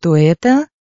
кто это?»